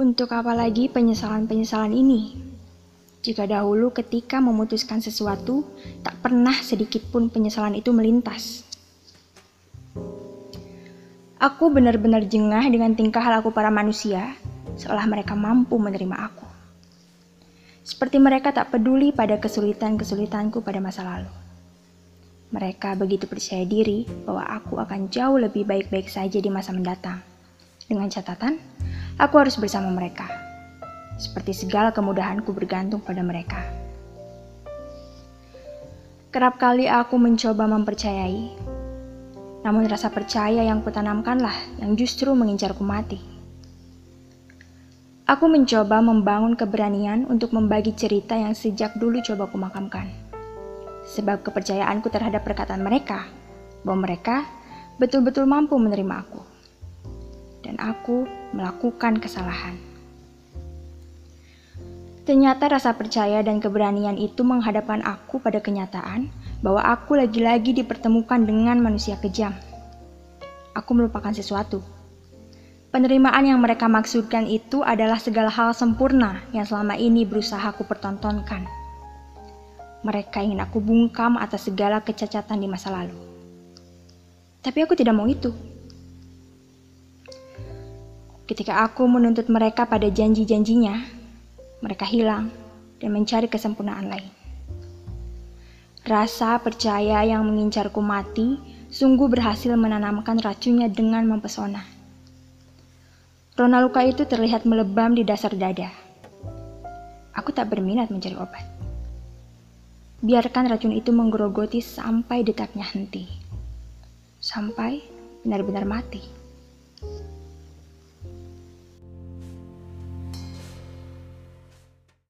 Untuk apa lagi penyesalan-penyesalan ini? Jika dahulu ketika memutuskan sesuatu, tak pernah sedikit pun penyesalan itu melintas. Aku benar-benar jengah dengan tingkah laku para manusia, seolah mereka mampu menerima aku. Seperti mereka tak peduli pada kesulitan-kesulitanku pada masa lalu. Mereka begitu percaya diri bahwa aku akan jauh lebih baik-baik saja di masa mendatang. Dengan catatan, aku harus bersama mereka seperti segala kemudahanku bergantung pada mereka. Kerap kali aku mencoba mempercayai, namun rasa percaya yang kutanamkanlah yang justru mengincarku mati. Aku mencoba membangun keberanian untuk membagi cerita yang sejak dulu coba kumakamkan. Sebab kepercayaanku terhadap perkataan mereka, bahwa mereka betul-betul mampu menerima aku. Aku melakukan kesalahan. Ternyata rasa percaya dan keberanian itu menghadapkan aku pada kenyataan bahwa aku lagi-lagi dipertemukan dengan manusia kejam. Aku melupakan sesuatu. Penerimaan yang mereka maksudkan itu adalah segala hal sempurna yang selama ini berusaha aku pertontonkan. Mereka ingin aku bungkam atas segala kecacatan di masa lalu. Tapi aku tidak mau itu. Ketika aku menuntut mereka pada janji-janjinya, mereka hilang dan mencari kesempurnaan lain. Rasa percaya yang mengincarku mati sungguh berhasil menanamkan racunnya dengan mempesona. Rona luka itu terlihat melebam di dasar dada. Aku tak berminat mencari obat. Biarkan racun itu menggerogoti sampai detaknya henti. Sampai benar-benar mati.